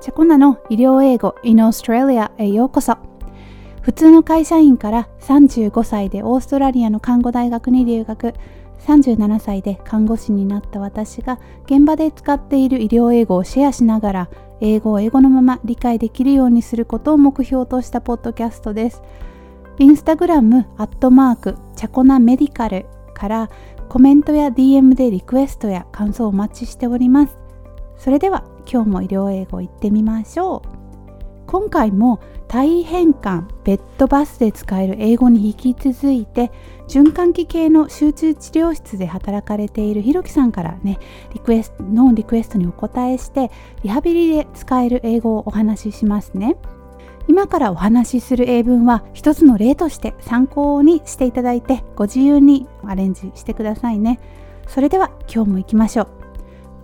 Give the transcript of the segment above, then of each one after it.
チャコナの医療英語 in Australia へようこそ普通の会社員から35歳でオーストラリアの看護大学に留学37歳で看護師になった私が現場で使っている医療英語をシェアしながら英語を英語のまま理解できるようにすることを目標としたポッドキャストです。インスタグラム、アットマーク、チャコナメディカルからコメントや DM でリクエストや感想をお待ちしております。それでは今日も医療英語いってみましょう。今回も体変換ベッドバスで使える英語に引き続いて循環器系の集中治療室で働かれているひろきさんからねリクエストのリクエストにお答えしてリハビリで使える英語をお話ししますね。今からお話しする英文は一つの例として参考にしていただいてご自由にアレンジしてくださいね。それでは今日も行きましょう。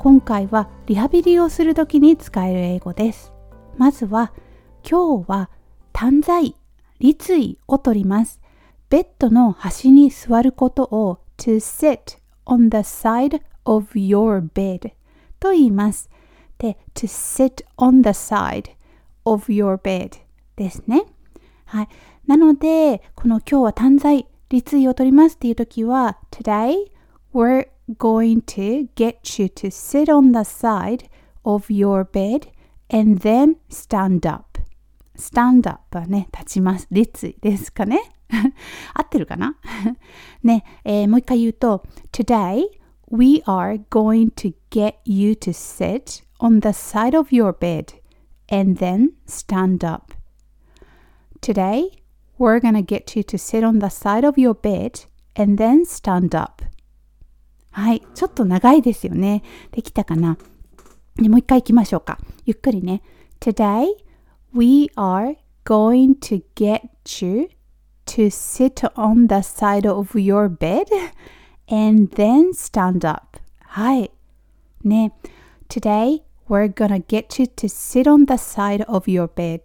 今回はリハビリをする時に使える英語ですまずは「今日は短在、立位を取ります。ベッドの端に座ることを to sit on the side of your bed と言います。で、to sit on the side of your bed ですね。はい。なので、この今日は短在、立位を取りますっていう時は Today we're going to get you to sit on the side of your bed and then stand up スタンドアップはね、立ちます。立位ですかね合ってるかなね、えー、もう一回言うと、Today we are going to get you to sit on the side of your bed and then stand up. Today we're gonna get you to sit on the side of your bed and then stand up. はい、ちょっと長いですよね。できたかなでもう一回行きましょうか。ゆっくりね。Today We are going to get you to sit on the side of your bed and then stand up. はい。ね。Today, we're gonna get you to sit on the side of your bed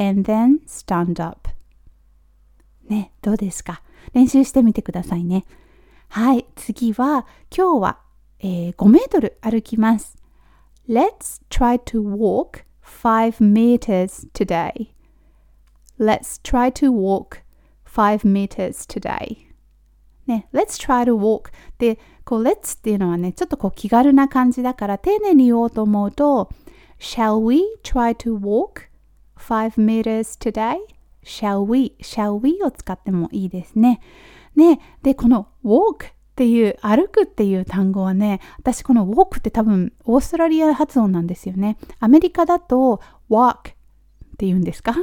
and then stand up. ね、どうですか練習してみてくださいね。はい、次は今日は、えー、5メートル歩きます。Let's try to walk 5 meters today. Let's try to walk 5 meters today. ね、Let's try to walk で、こう Let's っていうのはね、ちょっとこう気軽な感じだから丁寧に言おうと思うと Shall we try to walk 5 meters today? Shall we? Shall we? を使ってもいいですね。ね、で、この walk っていう歩くっていう単語はね私この walk って多分オーストラリア発音なんですよね。アメリカだと walk って言うんですか？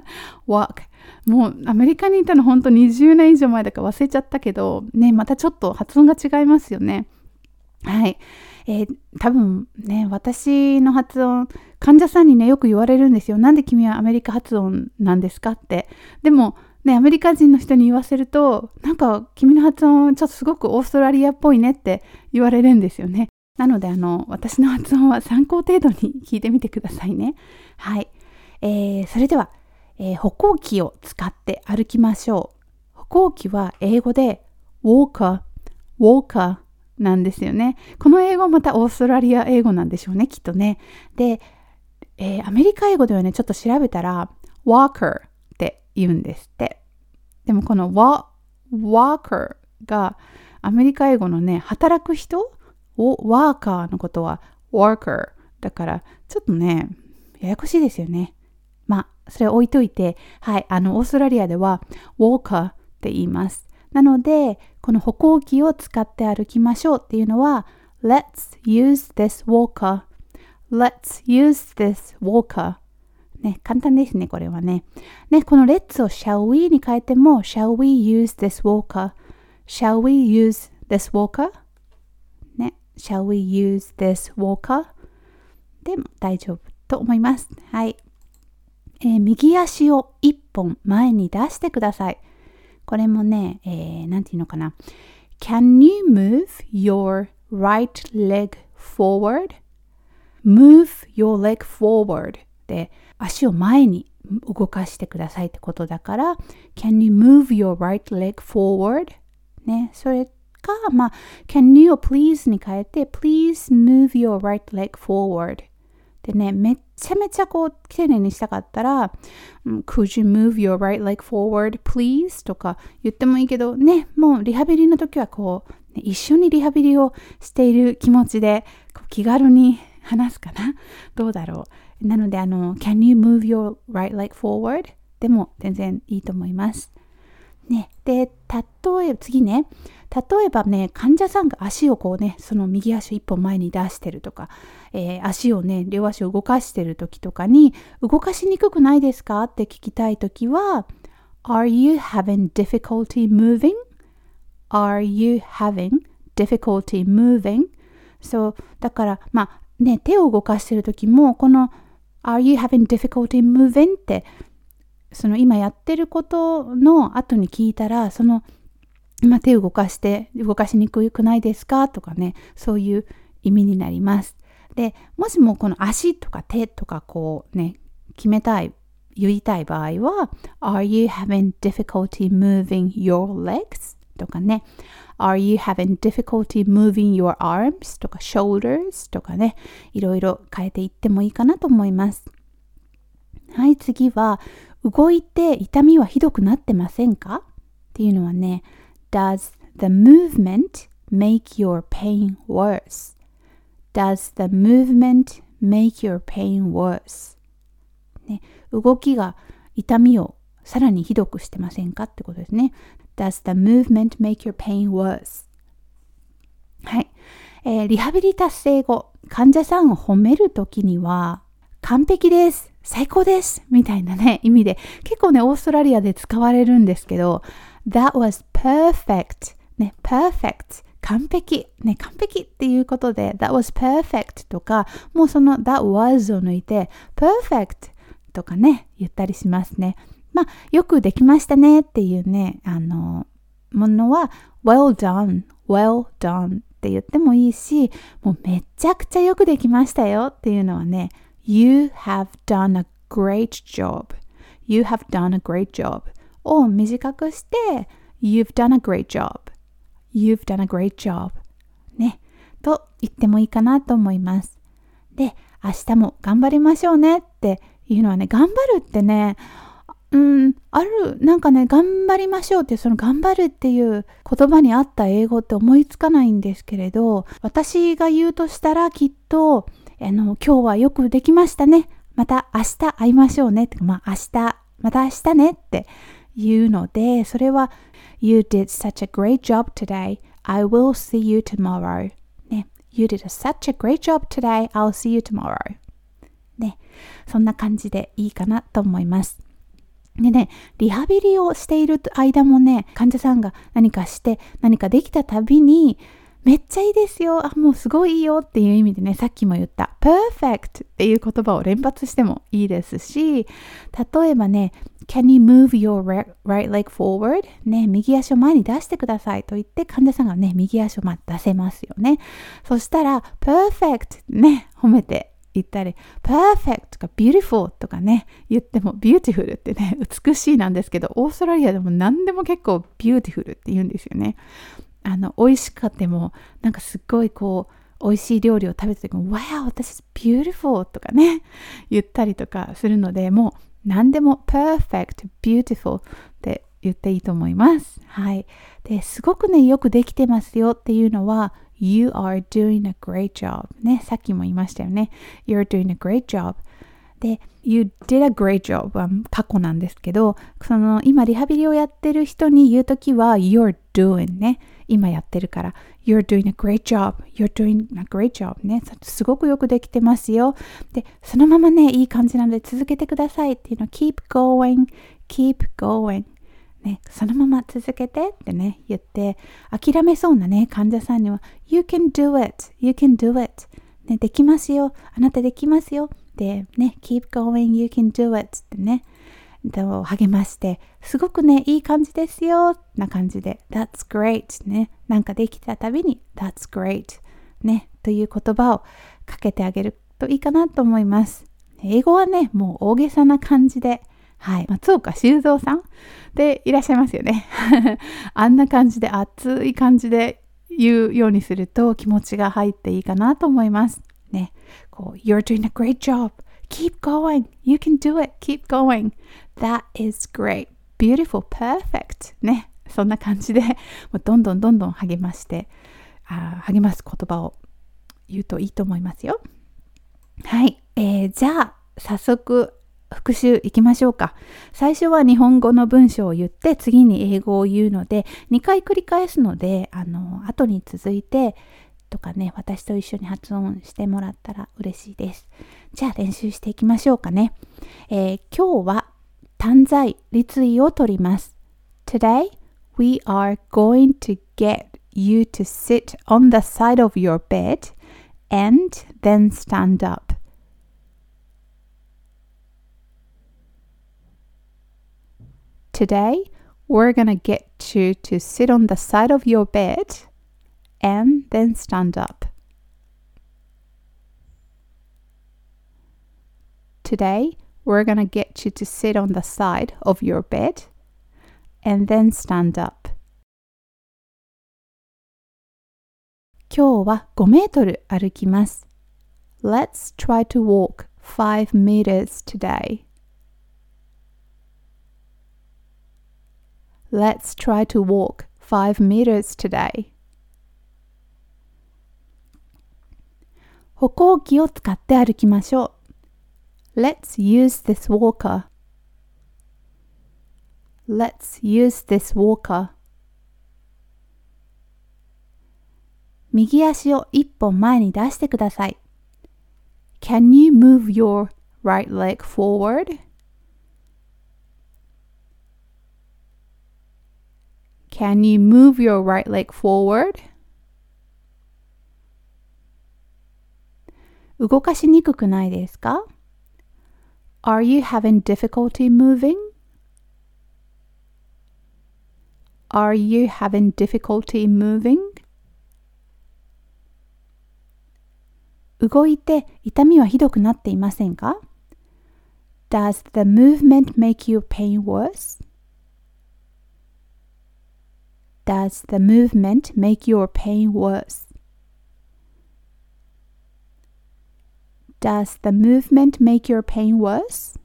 walk もうアメリカにいたの本当20年以上前だから忘れちゃったけどねまたちょっと発音が違いますよね。はい。えー、多分ね私の発音患者さんにねよく言われるんですよ。なんで君はアメリカ発音なんですかって。でもね、アメリカ人の人に言わせると、なんか君の発音ちょっとすごくオーストラリアっぽいねって言われるんですよね。なので、あの、私の発音は参考程度に聞いてみてくださいね。はい。えー、それでは、えー、歩行器を使って歩きましょう。歩行器は英語で walker, walker なんですよね。この英語またオーストラリア英語なんでしょうね、きっとね。で、えー、アメリカ英語ではね、ちょっと調べたら walker って言うんですって。でもこの worker がアメリカ英語のね、働く人をワーカーのことは worker だからちょっとね、ややこしいですよね。まあ、それ置いといて、はい、あの、オーストラリアでは walker って言います。なので、この歩行器を使って歩きましょうっていうのは Let's use this walker Let's use this walker ね、簡単ですね、これはね。ね、この let's を shall we に変えても shall we use this walker?shall we use this walker? ね、shall we use this walker? でも大丈夫と思います。はい。えー、右足を一本前に出してください。これもね、えー、なんていうのかな。Can you move your right leg forward?Move your leg forward で足を前に動かしてくださいってことだから Can you move your right leg forward? ね、それか、まあ、Can you please に変えて Please move your right leg forward でね、めっちゃめちゃこう、丁寧にしたかったら、Could you move your right leg forward, please? とか言ってもいいけど、ね、もうリハビリの時はこう、ね、一緒にリハビリをしている気持ちで、気軽に話すかなどうだろうなので、あの、Can you move your right leg forward? でも全然いいと思います。ね、で、例えば、次ね、例えばね、患者さんが足をこうね、その右足一本前に出してるとか、えー、足をね、両足を動かしてる時とかに、動かしにくくないですかって聞きたい時は、Are you having difficulty moving?Are you having difficulty moving? そう、だから、まあね、手を動かしてる時も、この Are you having difficulty moving? ってその今やってることの後に聞いたらその今手動かして動かしにくくないですか？とかねそういう意味になりますでもしもこの足とか手とかこうね決めたい言いたい場合は Are you having difficulty moving your legs? とかね Are you having difficulty moving your arms? とか shoulders? とかねいろいろ変えていってもいいかなと思いますはい次は動いて痛みはひどくなってませんかっていうのはね、Does the movement make your pain worse? Does the movement make your pain worse? ね、動きが痛みをさらにひどくしてませんかってことですね。Does the movement make your pain worse? はい、えー、リハビリ達成後、患者さんを褒めるときには、完璧です最高ですみたいなね、意味で、結構ね、オーストラリアで使われるんですけど、That was perfect. ね、perfect. 完璧。ね、完璧っていうことで、That was perfect とか、もうその That was を抜いて、perfect とかね、言ったりしますね。まあ、よくできましたねっていうね、あの、ものは、well done, well done って言ってもいいし、もうめちゃくちゃよくできましたよっていうのはね、You have done a great job. You have done a great job. を短くして You've done a great job. You've done a great job. ね。と言ってもいいかなと思います。で、明日も頑張りましょうねっていうのはね、頑張るってね、うん、ある、なんかね、頑張りましょうって、その頑張るっていう言葉に合った英語って思いつかないんですけれど、私が言うとしたらきっと、あの、今日はよくできましたね。また明日会いましょうね。まあ明日、また明日ねって言うので、それは You did such a great job today. I will see you tomorrow. ね。You did such a great job today. I'll see you tomorrow. ね。そんな感じでいいかなと思います。でね、リハビリをしている間もね、患者さんが何かして何かできたたびに、めっちゃいいですよ。あ、もうすごいいいよっていう意味でね、さっきも言った perfect っていう言葉を連発してもいいですし、例えばね、Can you move your right leg forward? ね、右足を前に出してくださいと言って患者さんがね、右足をま出せますよね。そしたら、perfect ね、褒めて言ったり、perfect とか beautiful とかね、言っても beautiful ってね、美しいなんですけど、オーストラリアでも何でも結構 beautiful って言うんですよね。あの美味しかってもなんかすっごいこう美味しい料理を食べた時も「Wow, this is beautiful」とかね言ったりとかするのでもう何でも perfect, beautiful って言っていいと思います。はい。で、すごくね、よくできてますよっていうのは You are doing a great job ね、さっきも言いましたよね。You're doing a great job で、You did a great job は過去なんですけど、その今リハビリをやってる人に言うときは You're doing ね。今やってるから You're doing a great job. You're doing a great job ね。すごくよくできてますよ。で、そのままね、いい感じなので続けてくださいっていうの Keep going, keep going ね、そのまま続けてってね、言って、諦めそうなね、患者さんには、You can do it, you can do it. ね、できますよ、あなたできますよ。で、ね、keep going, you can do it ってね、励まして、すごくね、いい感じですよ、な感じで、That's great ね、なんかできたたびに、That's great ね、という言葉をかけてあげるといいかなと思います。英語はね、もう大げさな感じで、はい、松岡修造さんでいらっしゃいますよね。あんな感じで熱い感じで言うようにすると気持ちが入っていいかなと思います。ね、こう、You're doing a great job. Keep going. You can do it. Keep going. That is great. Beautiful. Perfect. ね。そんな感じで、もうどんどんどんどん励まして、あ励ます言葉を言うといいと思いますよ。はい。えー、じゃあ、早速、復習いきましょうか。最初は日本語の文章を言って、次に英語を言うので、2回繰り返すので、あの、後に続いて、とかね、私と一緒に発音してもらったら嬉しいです。じゃあ練習していきましょうかね。えー、今日は単在、立位を取ります。Today, we are going to get you to sit on the side of your bed and then stand up. Today, we're gonna get you to sit on the side of your bed and then stand up. Today, we're gonna get you to sit on the side of your bed and then stand up. 今日は5メートル歩きます。Let's try to walk 5 meters today. Let's try to walk 5 meters today. 歩行器を使って歩きましょう。Let's use this walker. Let's use this walker. 右足を一本前に出してください。Can you move your right leg forward? Can you move your right leg forward? 動かしにくくないですか ?Are you having difficulty moving? Are you having difficulty moving? 動いて痛みはひどくなっていませんか Does the movement make your pain worse? Does the movement make your pain worse? Does the movement make your pain worse?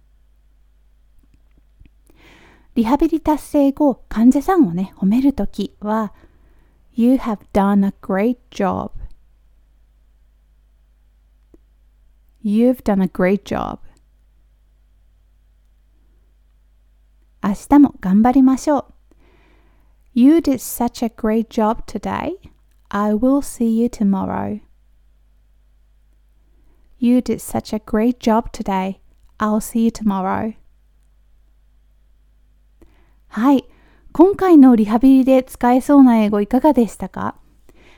リハビリ達成後、患者さんをね、褒めるときは You have done a great job You've done a great job. 明日も頑張りましょう。 You did such a great job today. I will see you tomorrow. You did such a great job today. I'll see you tomorrow. はい。今回のリハビリで使えそうな英語いかがでしたか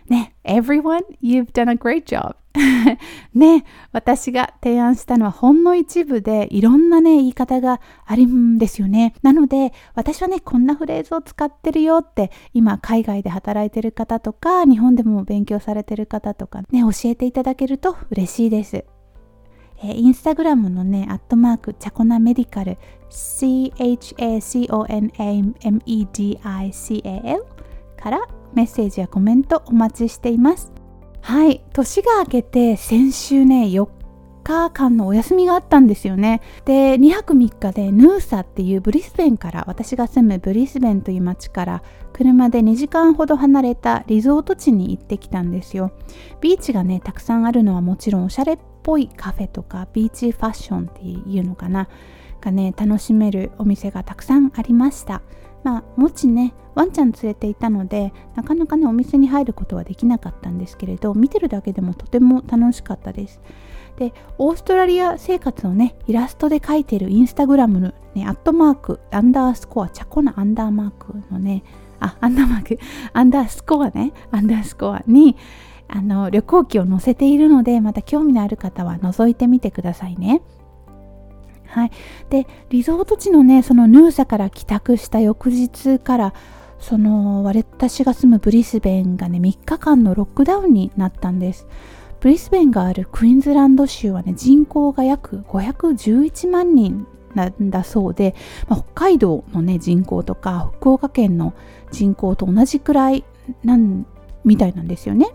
ね、everyone, you've done a great job. ね、私が提案したのはほんの一部でいろんなね、言い方があるんですよね。なので、私はね、こんなフレーズを使ってるよって、今海外で働いてる方とか、日本でも勉強されてる方とかね、教えていただけると嬉しいです。えー、インスタグラムのね、アットマーク、チャコナメディカル、CHACONAMEDICAL からメッセージやコメントお待ちしています。はい、年が明けて先週ね、4日間のお休みがあったんですよね。で、2泊3日でヌーサっていうブリスベンから、私が住むブリスベンという町から車で2時間ほど離れたリゾート地に行ってきたんですよ。ビーチがね、たくさんあるのはもちろんおしゃれっぽいカフェとかビーチファッションっていうのかな。がね、楽しめるお店がたくさんありました。まあ、もちねワンちゃん連れていたのでなかなかねお店に入ることはできなかったんですけれど見てるだけでもとても楽しかったですでオーストラリア生活をねイラストで描いてるインスタグラムのねアットマークアンダースコアチャコなアンダーマークのねあアンダーマークアンダースコアねアンダースコアにあの旅行記を載せているのでまた興味のある方は覗いてみてくださいね。はい、でリゾート地のねそのヌーサから帰宅した翌日からその私が住むブリスベンがね3日間のロックダウンになったんです。ブリスベンがあるクイーンズランド州はね人口が約511万人なんだそうで、まあ、北海道のね人口とか福岡県の人口と同じくらいなんみたいなんですよね。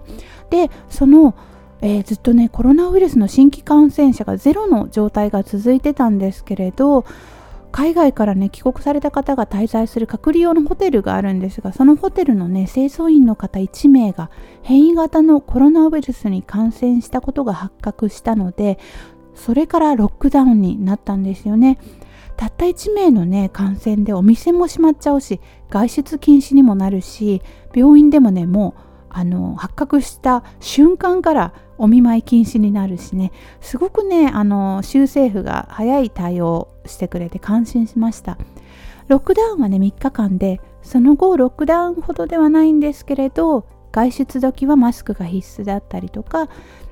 でそのえー、ずっとねコロナウイルスの新規感染者がゼロの状態が続いてたんですけれど海外からね帰国された方が滞在する隔離用のホテルがあるんですがそのホテルのね清掃員の方1名が変異型のコロナウイルスに感染したことが発覚したのでそれからロックダウンになったんですよね。たった1名のね感染でお店も閉まっちゃうし外出禁止にもなるし病院でもねもうあの発覚した瞬間からお見舞い禁止になるしね。すごくねあの州政府が早い対応してくれて感心しました。ロックダウンはね3日間でその後ロックダウンほどではないんですけれど外出時はマスクが必須だったりとか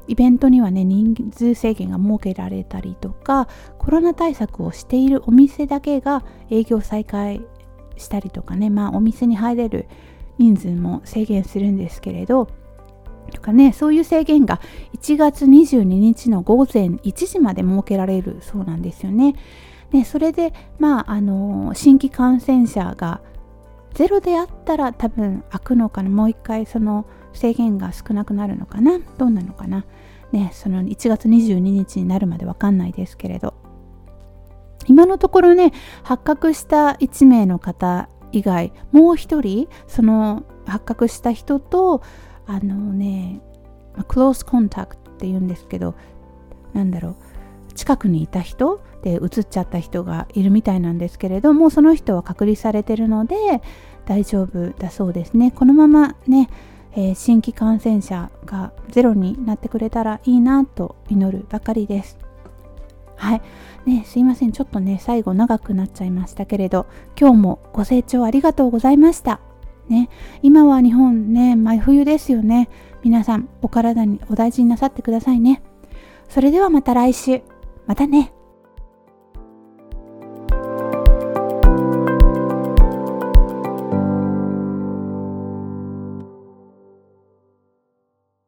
イベントにはね人数制限が設けられたりとかコロナ対策をしているお店だけが営業再開したりとかねまあお店に入れる人数も制限するんですけれどとかねそういう制限が1月22日の午前1時まで設けられるそうなんですよね。でそれでまああの新規感染者がゼロであったら多分開くのかなもう一回その制限が少なくなるのかなどうなのかなねその1月22日になるまで分かんないですけれど今のところね発覚した1名の方以外もう一人その発覚した人とあのねクロースコンタクトって言うんですけどなんだろう近くにいた人で移っちゃった人がいるみたいなんですけれどもその人は隔離されてるので大丈夫だそうですねこのままね、えー、新規感染者がゼロになってくれたらいいなと祈るばかりですはいね、すいません。ちょっとね、最後長くなっちゃいましたけれど、今日もご清聴ありがとうございました。ね、今は日本ね、真冬ですよね。皆さん、お体にお大事になさってくださいね。それではまた来週。またね。